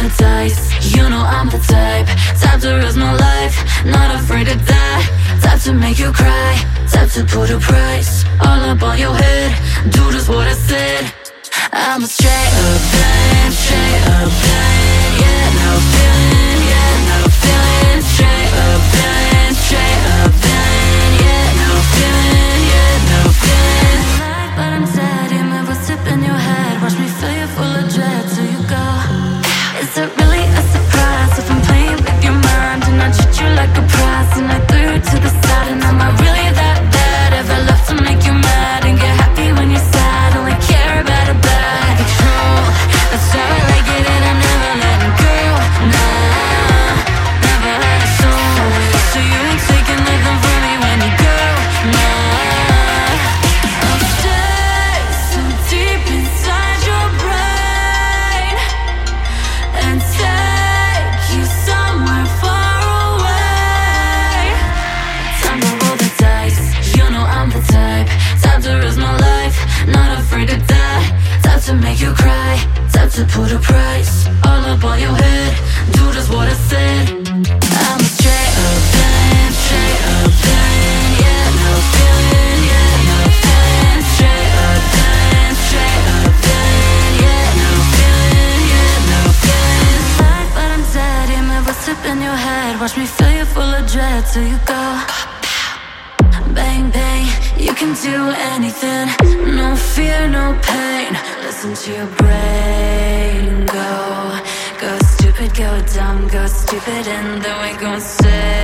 hypnotize You know I'm the type. Type to risk my life. Not afraid to die Type to make you cry. Type to put a price All up on your head. Do just what I said. I'm a straight up dime Straight up tip in your head. Watch me fill you full of dread till you go. Bang, bang, you can do anything. No fear, no pain. Listen to your brain go. Go stupid, go dumb, go stupid, and then we gon' stay.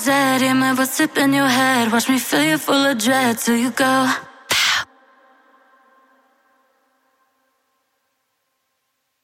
sunset. Hear my up in your head. Watch me fill you full of dread till you go.